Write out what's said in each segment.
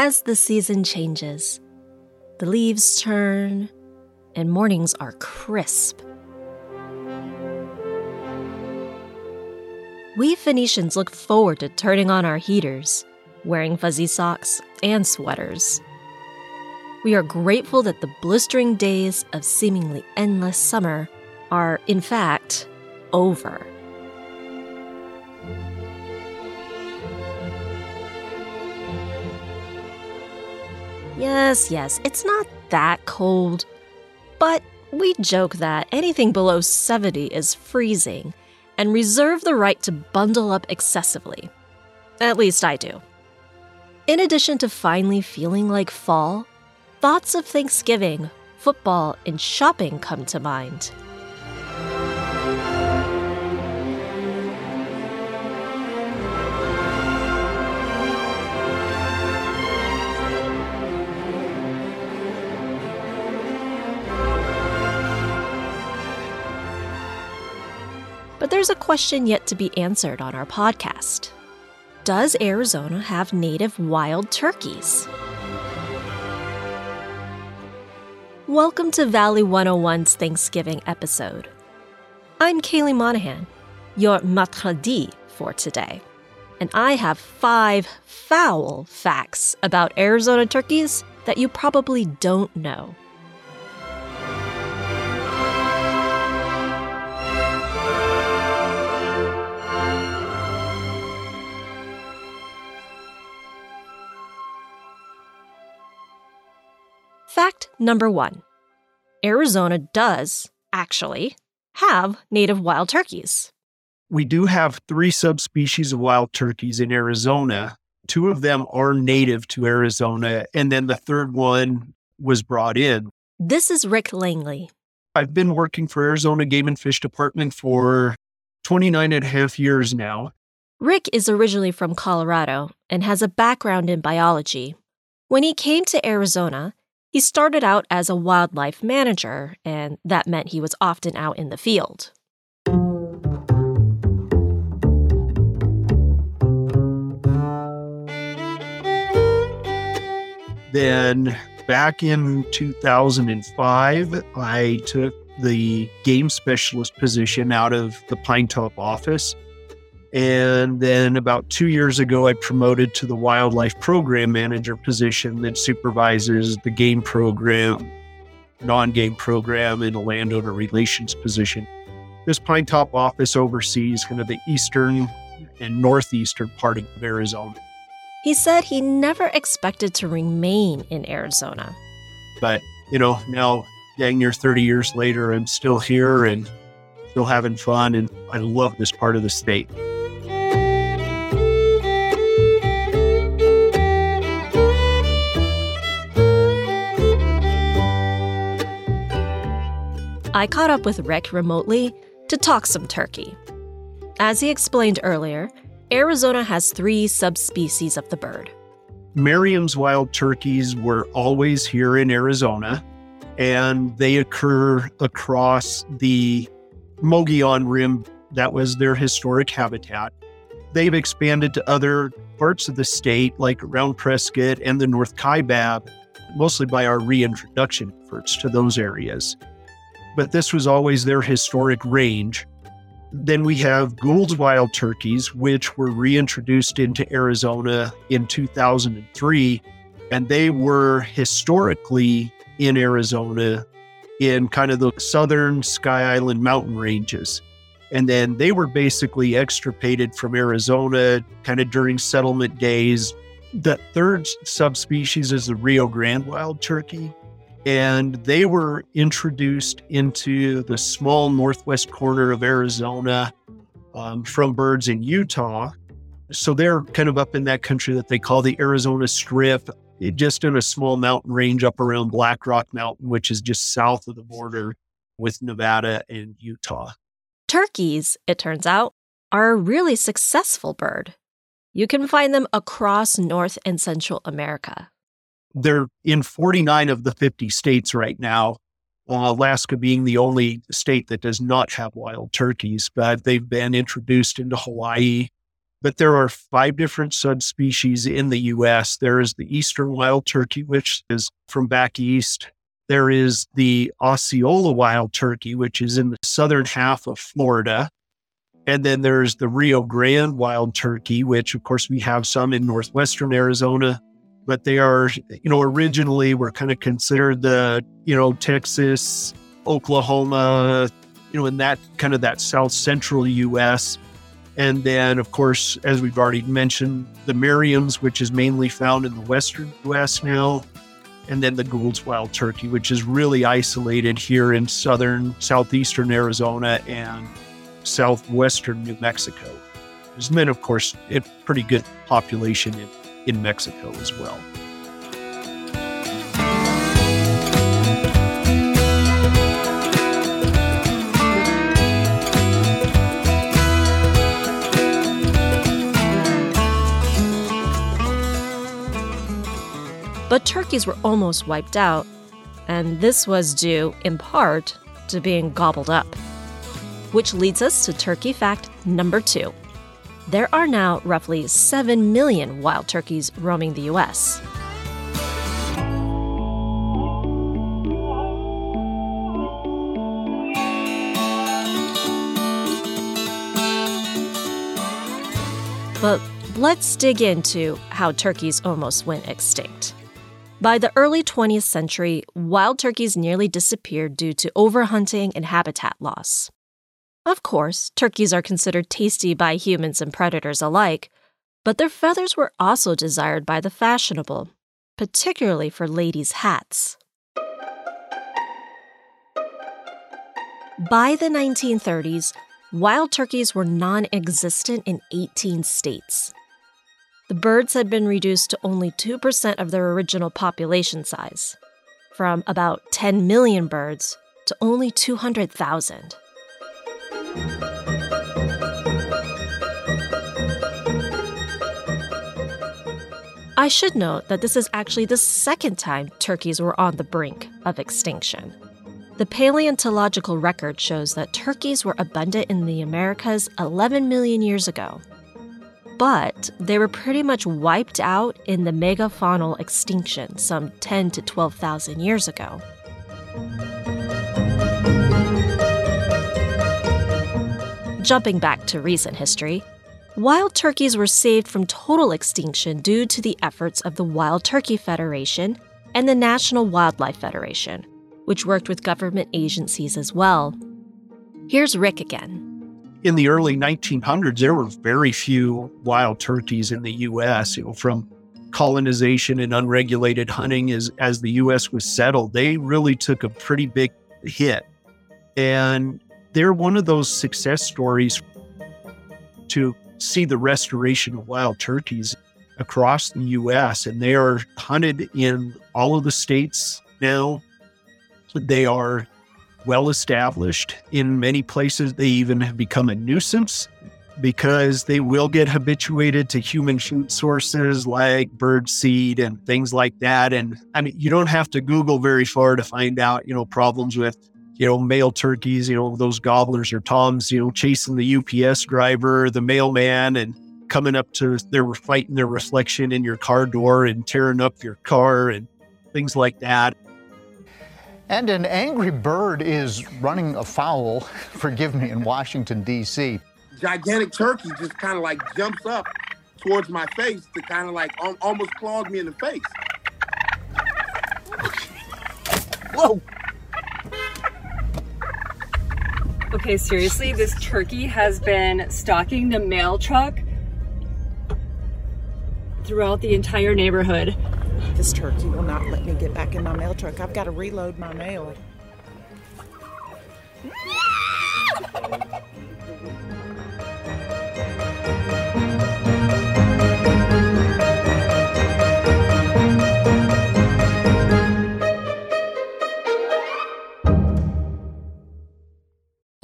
As the season changes, the leaves turn and mornings are crisp. We Phoenicians look forward to turning on our heaters, wearing fuzzy socks and sweaters. We are grateful that the blistering days of seemingly endless summer are, in fact, over. Yes, yes, it's not that cold, but we joke that anything below 70 is freezing and reserve the right to bundle up excessively. At least I do. In addition to finally feeling like fall, thoughts of Thanksgiving, football, and shopping come to mind. But there's a question yet to be answered on our podcast Does Arizona have native wild turkeys? Welcome to Valley 101's Thanksgiving episode. I'm Kaely Monahan, your maître d' for today, and I have five foul facts about Arizona turkeys that you probably don't know. Fact number one Arizona does, actually, have native wild turkeys. We do have three subspecies of wild turkeys in Arizona. Two of them are native to Arizona, and then the third one was brought in. This is Rick Langley. I've been working for Arizona Game and Fish Department for 29 and a half years now. Rick is originally from Colorado and has a background in biology. When he came to Arizona, he started out as a wildlife manager, and that meant he was often out in the field. Then back in 2005, I took the game specialist position out of the Pinetop office. And then about two years ago, I promoted to the wildlife program manager position that supervises the game program, non game program, and a landowner relations position. This Pinetop office oversees kind of the eastern and northeastern part of Arizona. He said he never expected to remain in Arizona. But, you know, now dang near 30 years later, I'm still here and still having fun. And I love this part of the state. I caught up with Rick remotely to talk some turkey. As he explained earlier, Arizona has three subspecies of the bird. Merriam's wild turkeys were always here in Arizona, and they occur across the Mogollon Rim. That was their historic habitat. They've expanded to other parts of the state, like around Prescott and the North Kaibab, mostly by our reintroduction efforts to those areas. But this was always their historic range. Then we have Gould's wild turkeys, which were reintroduced into Arizona in 2003. And they were historically in Arizona in kind of the southern Sky Island mountain ranges. And then they were basically extirpated from Arizona kind of during settlement days. The third subspecies is the Rio Grande wild turkey. And they were introduced into the small northwest corner of Arizona um, from birds in Utah. So they're kind of up in that country that they call the Arizona Strip, just in a small mountain range up around Black Rock Mountain, which is just south of the border with Nevada and Utah. Turkeys, it turns out, are a really successful bird. You can find them across North and Central America. They're in 49 of the 50 states right now, Alaska being the only state that does not have wild turkeys, but they've been introduced into Hawaii. But there are five different subspecies in the US. There is the eastern wild turkey, which is from back east. There is the Osceola wild turkey, which is in the southern half of Florida. And then there's the Rio Grande wild turkey, which of course we have some in northwestern Arizona, but they are, you know, originally were kind of considered the, you know, Texas, Oklahoma, you know, in that kind of that south central US. And then, of course, as we've already mentioned, the Merriam's, which is mainly found in the western US now. And then the Gould's wild turkey, which is really isolated here in southern, southeastern Arizona and southwestern New Mexico. There's been, of course, a pretty good population in in Mexico as well. But turkeys were almost wiped out, and this was due, in part, to being gobbled up. Which leads us to turkey fact number two there are now roughly 7 million wild turkeys roaming the U.S. But let's dig into how turkeys almost went extinct. By the early 20th century, wild turkeys nearly disappeared due to overhunting and habitat loss. Of course, turkeys are considered tasty by humans and predators alike, but their feathers were also desired by the fashionable, particularly for ladies' hats. By the 1930s, wild turkeys were non existent in 18 states. The birds had been reduced to only 2% of their original population size, from about 10 million birds to only 200,000. I should note that this is actually the second time turkeys were on the brink of extinction. The paleontological record shows that turkeys were abundant in the Americas 11 million years ago. But they were pretty much wiped out in the megafaunal extinction some 10 to 12,000 years ago. Jumping back to recent history, wild turkeys were saved from total extinction due to the efforts of the Wild Turkey Federation and the National Wildlife Federation, which worked with government agencies as well. Here's Rick again. In the early 1900s, there were very few wild turkeys in the U.S. You know, from colonization and unregulated hunting as, as the U.S. was settled, they really took a pretty big hit. And they're one of those success stories to see the restoration of wild turkeys across the US. And they are hunted in all of the states now. They are well established in many places. They even have become a nuisance because they will get habituated to human food sources like bird seed and things like that. And I mean, you don't have to Google very far to find out, you know, problems with you know, male turkeys, you know, those gobblers or toms, you know, chasing the UPS driver, the mailman, and coming up to their fighting their reflection in your car door and tearing up your car and things like that. And an angry bird is running afoul, forgive me, in Washington, D.C. Gigantic turkey just kind of like jumps up towards my face to kind of like almost claws me in the face. Whoa! Okay, seriously, this turkey has been stalking the mail truck throughout the entire neighborhood. This turkey will not let me get back in my mail truck. I've got to reload my mail.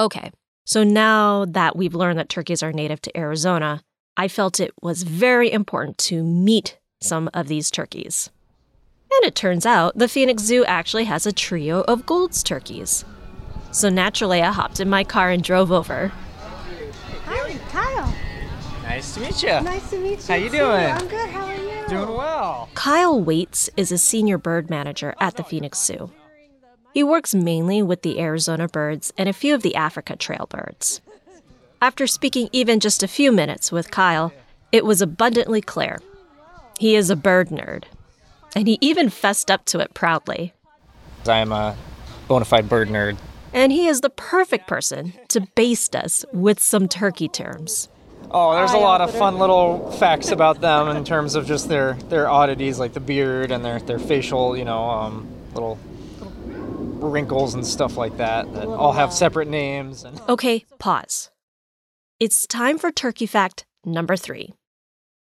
Okay, so now that we've learned that turkeys are native to Arizona, I felt it was very important to meet some of these turkeys. And it turns out the Phoenix Zoo actually has a trio of Gould's turkeys. So naturally, I hopped in my car and drove over. Hi, Kyle. Nice to meet you. Nice to meet you. How you too. doing? I'm good. How are you? Doing well. Kyle Waits is a senior bird manager at the Phoenix Zoo. He works mainly with the Arizona birds and a few of the Africa trail birds. After speaking even just a few minutes with Kyle, it was abundantly clear. He is a bird nerd. And he even fessed up to it proudly. I'm a bona fide bird nerd. And he is the perfect person to baste us with some turkey terms. Oh, there's a lot of fun little facts about them in terms of just their, their oddities, like the beard and their, their facial, you know, um, little wrinkles and stuff like that that all have separate names. And Okay, pause. It's time for turkey fact number three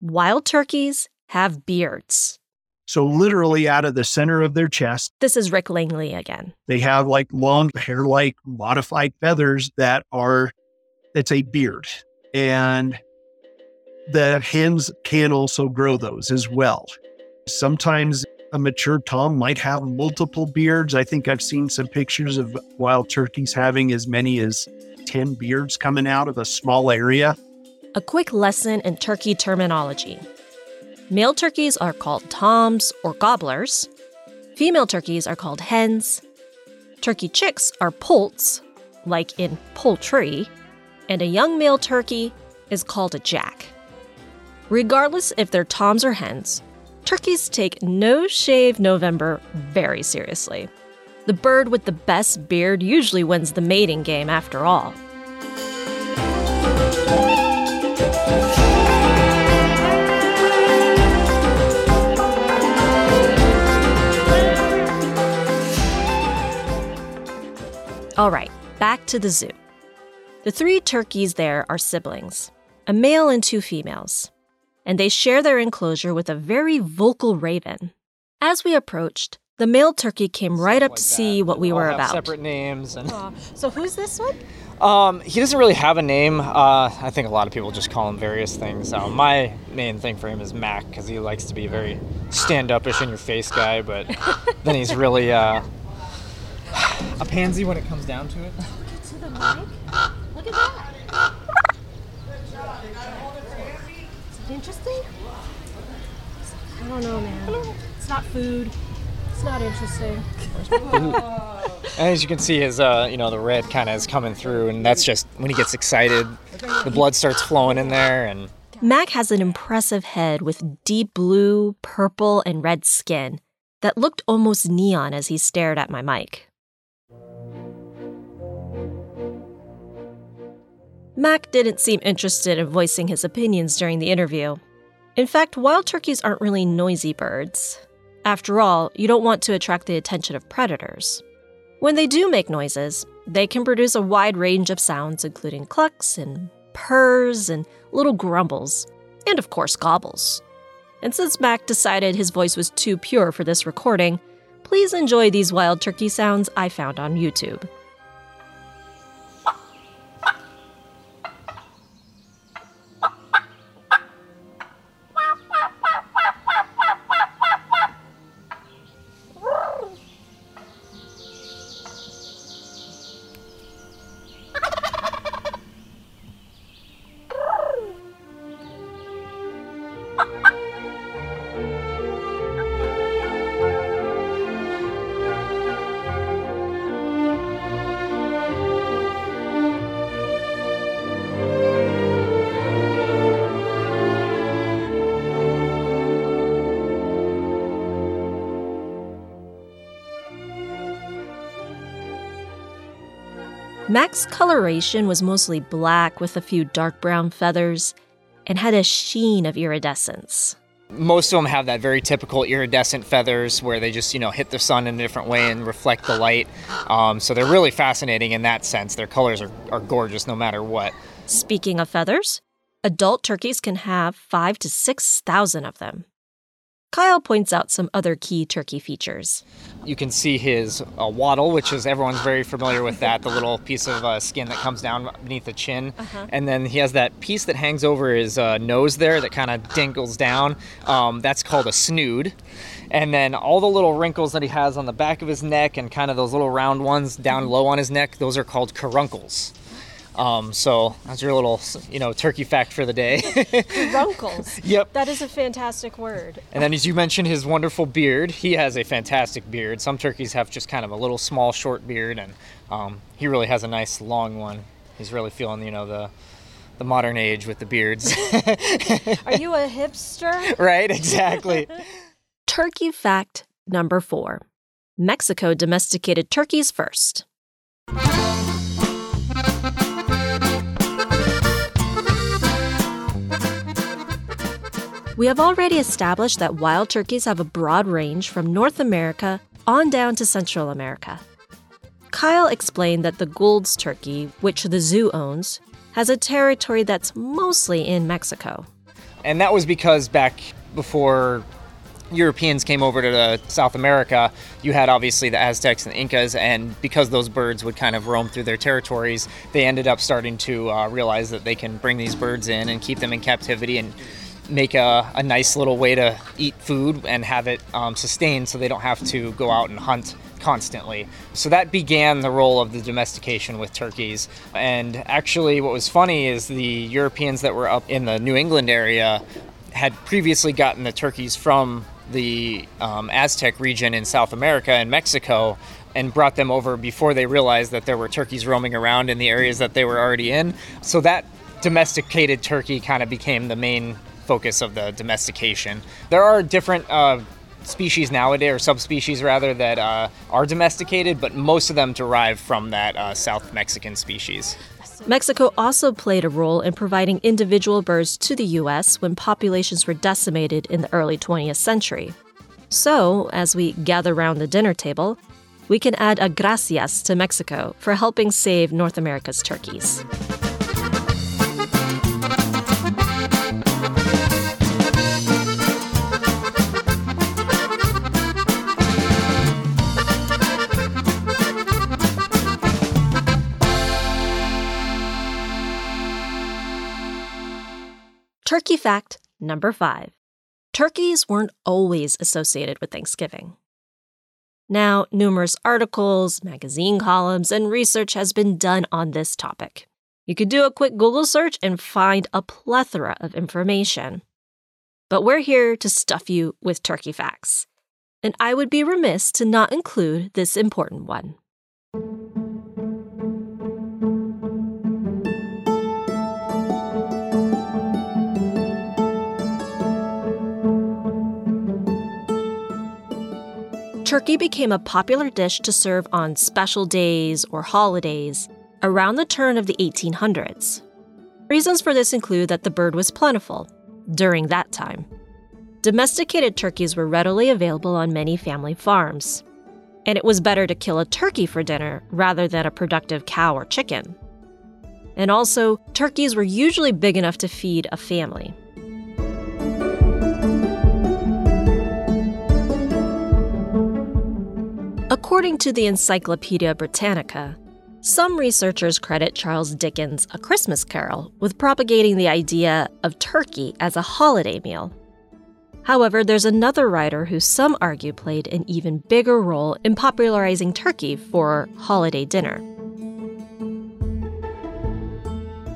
Wild turkeys have beards. So, literally out of the center of their chest, This is Rick Langley again. they have like long hair like modified feathers that are, it's a beard. And the hens can also grow those as well. Sometimes a mature tom might have multiple beards. I think I've seen some pictures of wild turkeys having as many as 10 beards coming out of a small area. A quick lesson in turkey terminology. Male turkeys are called toms or gobblers. Female turkeys are called hens. Turkey chicks are poults, like in poultry. And a young male turkey is called a jack. Regardless if they're toms or hens, turkeys take No Shave November very seriously. The bird with the best beard usually wins the mating game after all. All right, back to the zoo. The three turkeys there are siblings, a male and two females, and they share their enclosure with a very vocal raven. As we approached, the male turkey came right up to see what we all were have about. separate names. And So who's this one? um, he doesn't really have a name. Uh, I think a lot of people just call him various things. Uh, my main thing for him is Mac because he likes to be a very stand-upish in your face guy, but then he's really uh, a pansy when it comes down to it. To the mic. Look at that. Is it interesting? I don't know, man. It's not food. It's not interesting. And as you can see, his uh, you know the red kind of is coming through, and that's just when he gets excited, the blood starts flowing in there, and Mac has an impressive head with deep blue, purple, and red skin that looked almost neon as he stared at my mic. Mac didn't seem interested in voicing his opinions during the interview. In fact, wild turkeys aren't really noisy birds. After all, you don't want to attract the attention of predators. When they do make noises, they can produce a wide range of sounds, including clucks and purrs and little grumbles, and of course, gobbles. And since Mac decided his voice was too pure for this recording, please enjoy these wild turkey sounds I found on YouTube. Mac's coloration was mostly black with a few dark brown feathers and had a sheen of iridescence. Most of them have that very typical iridescent feathers where they just, you know, hit the sun in a different way and reflect the light. Um, so they're really fascinating in that sense. Their colors are, are gorgeous no matter what. Speaking of feathers, adult turkeys can have five to 6,000 of them. Kyle points out some other key turkey features. You can see his uh, wattle, which is everyone's very familiar with that, the little piece of uh, skin that comes down beneath the chin. Uh-huh. And then he has that piece that hangs over his uh, nose there that kind of dangles down. Um, that's called a snood. And then all the little wrinkles that he has on the back of his neck and kind of those little round ones down low on his neck, those are called caruncles. Um, so that's your little, you know, turkey fact for the day. Runkles. Yep. That is a fantastic word. And then, as you mentioned, his wonderful beard. He has a fantastic beard. Some turkeys have just kind of a little small, short beard, and um, he really has a nice long one. He's really feeling, you know, the the modern age with the beards. Are you a hipster? right? Exactly. Turkey fact number four Mexico domesticated turkeys first. We have already established that wild turkeys have a broad range from North America on down to Central America. Kyle explained that the Gould's turkey, which the zoo owns, has a territory that's mostly in Mexico. And that was because back before Europeans came over to South America, you had obviously the Aztecs and the Incas, and because those birds would kind of roam through their territories, they ended up starting to uh, realize that they can bring these birds in and keep them in captivity and make a, a nice little way to eat food and have it um, sustained so they don't have to go out and hunt constantly. So that began the role of the domestication with turkeys. And actually, what was funny is the Europeans that were up in the New England area had previously gotten the turkeys from the um, Aztec region in South America and Mexico and brought them over before they realized that there were turkeys roaming around in the areas that they were already in. So that domesticated turkey kind of became the main focus of the domestication. There are different uh, species nowadays, or subspecies rather, that uh, are domesticated, but most of them derive from that uh, South Mexican species. Mexico also played a role in providing individual birds to the U.S. when populations were decimated in the early 20th century. So, as we gather round the dinner table, we can add a gracias to Mexico for helping save North America's turkeys. Fact number five turkeys weren't always associated with Thanksgiving. Now, numerous articles, magazine columns, and research has been done on this topic. You could do a quick Google search and find a plethora of information. But we're here to stuff you with turkey facts. And I would be remiss to not include this important one. Turkey became a popular dish to serve on special days or holidays around the turn of the 1800s. Reasons for this include that the bird was plentiful during that time. Domesticated turkeys were readily available on many family farms, and it was better to kill a turkey for dinner rather than a productive cow or chicken. And also, turkeys were usually big enough to feed a family. According to the Encyclopedia Britannica, some researchers credit Charles Dickens' A Christmas Carol with propagating the idea of turkey as a holiday meal. However, there's another writer who some argue played an even bigger role in popularizing turkey for holiday dinner.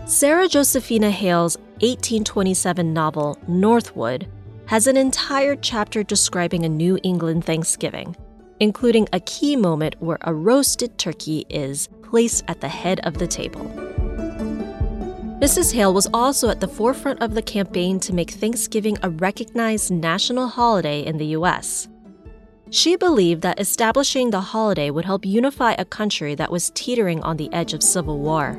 Sarah Josephina Hale's 1827 novel, Northwood, has an entire chapter describing a New England Thanksgiving including a key moment where a roasted turkey is placed at the head of the table. Mrs. Hale was also at the forefront of the campaign to make Thanksgiving a recognized national holiday in the U.S. She believed that establishing the holiday would help unify a country that was teetering on the edge of civil war.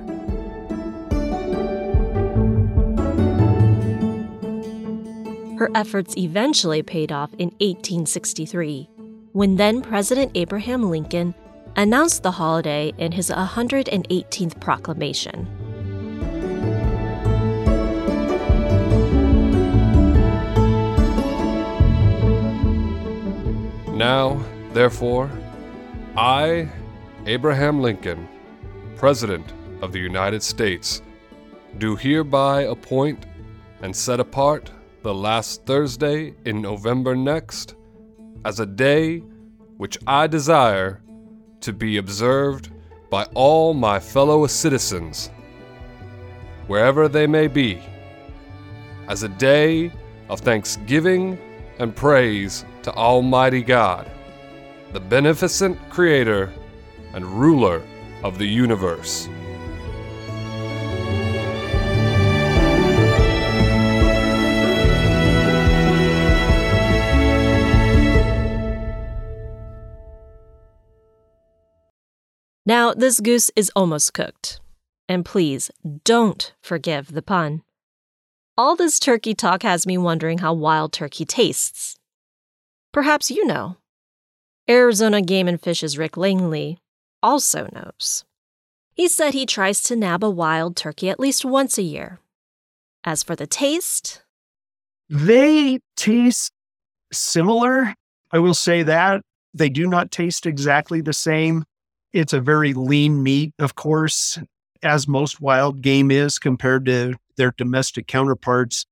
her efforts eventually paid off in 1863, when then President Abraham Lincoln announced the holiday in his 118th proclamation. Now, therefore, I, Abraham Lincoln, President of the United States, do hereby appoint and set apart the last Thursday in November next as a day which I desire to be observed by all my fellow citizens, wherever they may be, as a day of thanksgiving and praise to Almighty God, the beneficent Creator and ruler of the universe. Now, this goose is almost cooked. And please don't forgive the pun. All this turkey talk has me wondering how wild turkey tastes. Perhaps you know. Arizona Game and Fish's Rick Langley also knows. He said he tries to nab a wild turkey at least once a year. As for the taste, they taste similar. I will say that. They do not taste exactly the same. It's a very lean meat, of course, as most wild game is compared to their domestic counterparts.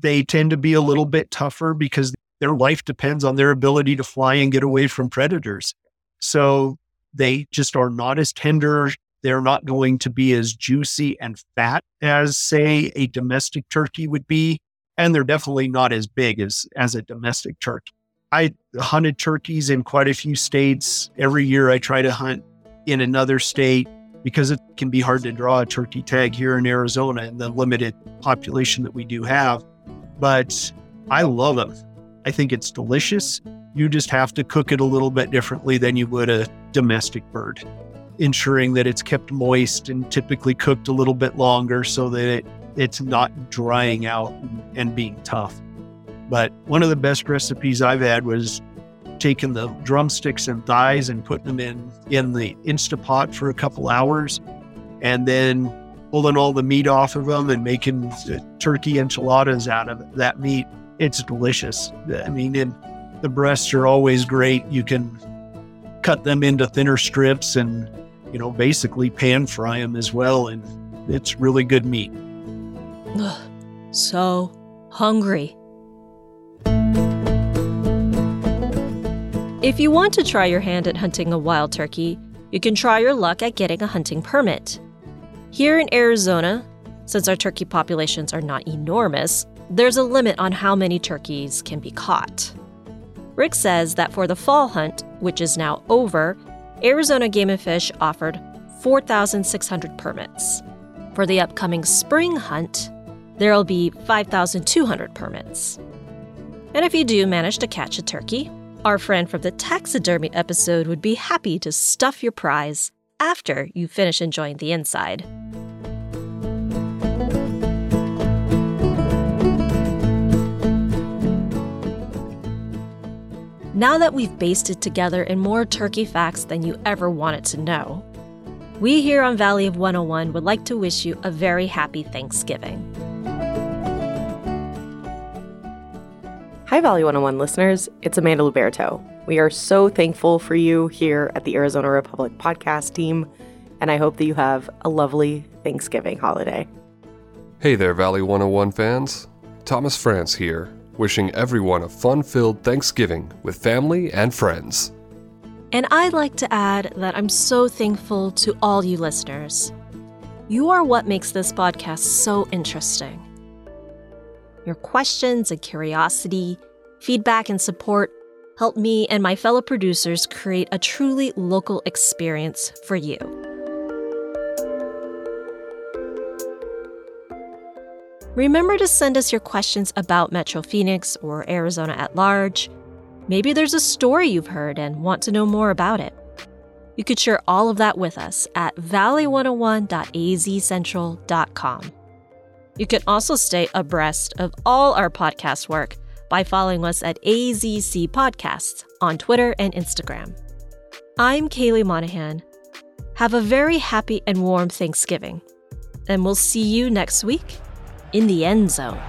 They tend to be a little bit tougher because their life depends on their ability to fly and get away from predators. So they just are not as tender. They're not going to be as juicy and fat as, say, a domestic turkey would be. And they're definitely not as big as, as a domestic turkey. I hunted turkeys in quite a few states. Every year I try to hunt in another state because it can be hard to draw a turkey tag here in Arizona and the limited population that we do have. But I love them. I think it's delicious. You just have to cook it a little bit differently than you would a domestic bird, ensuring that it's kept moist and typically cooked a little bit longer so that it, it's not drying out and being tough. But one of the best recipes I've had was taking the drumsticks and thighs and putting them in in the Instapot for a couple hours, and then pulling all the meat off of them and making turkey enchiladas out of that meat. It's delicious. I mean, the breasts are always great. You can cut them into thinner strips and you know basically pan fry them as well, and it's really good meat. Ugh, so hungry. If you want to try your hand at hunting a wild turkey, you can try your luck at getting a hunting permit. Here in Arizona, since our turkey populations are not enormous, there's a limit on how many turkeys can be caught. Rick says that for the fall hunt, which is now over, Arizona Game and Fish offered 4,600 permits. For the upcoming spring hunt, there'll be 5,200 permits. And if you do manage to catch a turkey, our friend from the taxidermy episode would be happy to stuff your prize after you finish enjoying the inside. Now that we've basted together in more turkey facts than you ever wanted to know, we here on Valley of 101 would like to wish you a very happy Thanksgiving. Hi, Valley 101 listeners. It's Amanda Luberto. We are so thankful for you here at the Arizona Republic podcast team, and I hope that you have a lovely Thanksgiving holiday. Hey there, Valley 101 fans. Thomas France here, wishing everyone a fun filled Thanksgiving with family and friends. And I'd like to add that I'm so thankful to all you listeners. You are what makes this podcast so interesting. Your questions and curiosity, feedback and support help me and my fellow producers create a truly local experience for you. Remember to send us your questions about Metro Phoenix or Arizona at large. Maybe there's a story you've heard and want to know more about it. You could share all of that with us at valley101.azcentral.com. You can also stay abreast of all our podcast work by following us at AZC Podcasts on Twitter and Instagram. I'm Kaely Monahan. Have a very happy and warm Thanksgiving, and we'll see you next week in the end zone.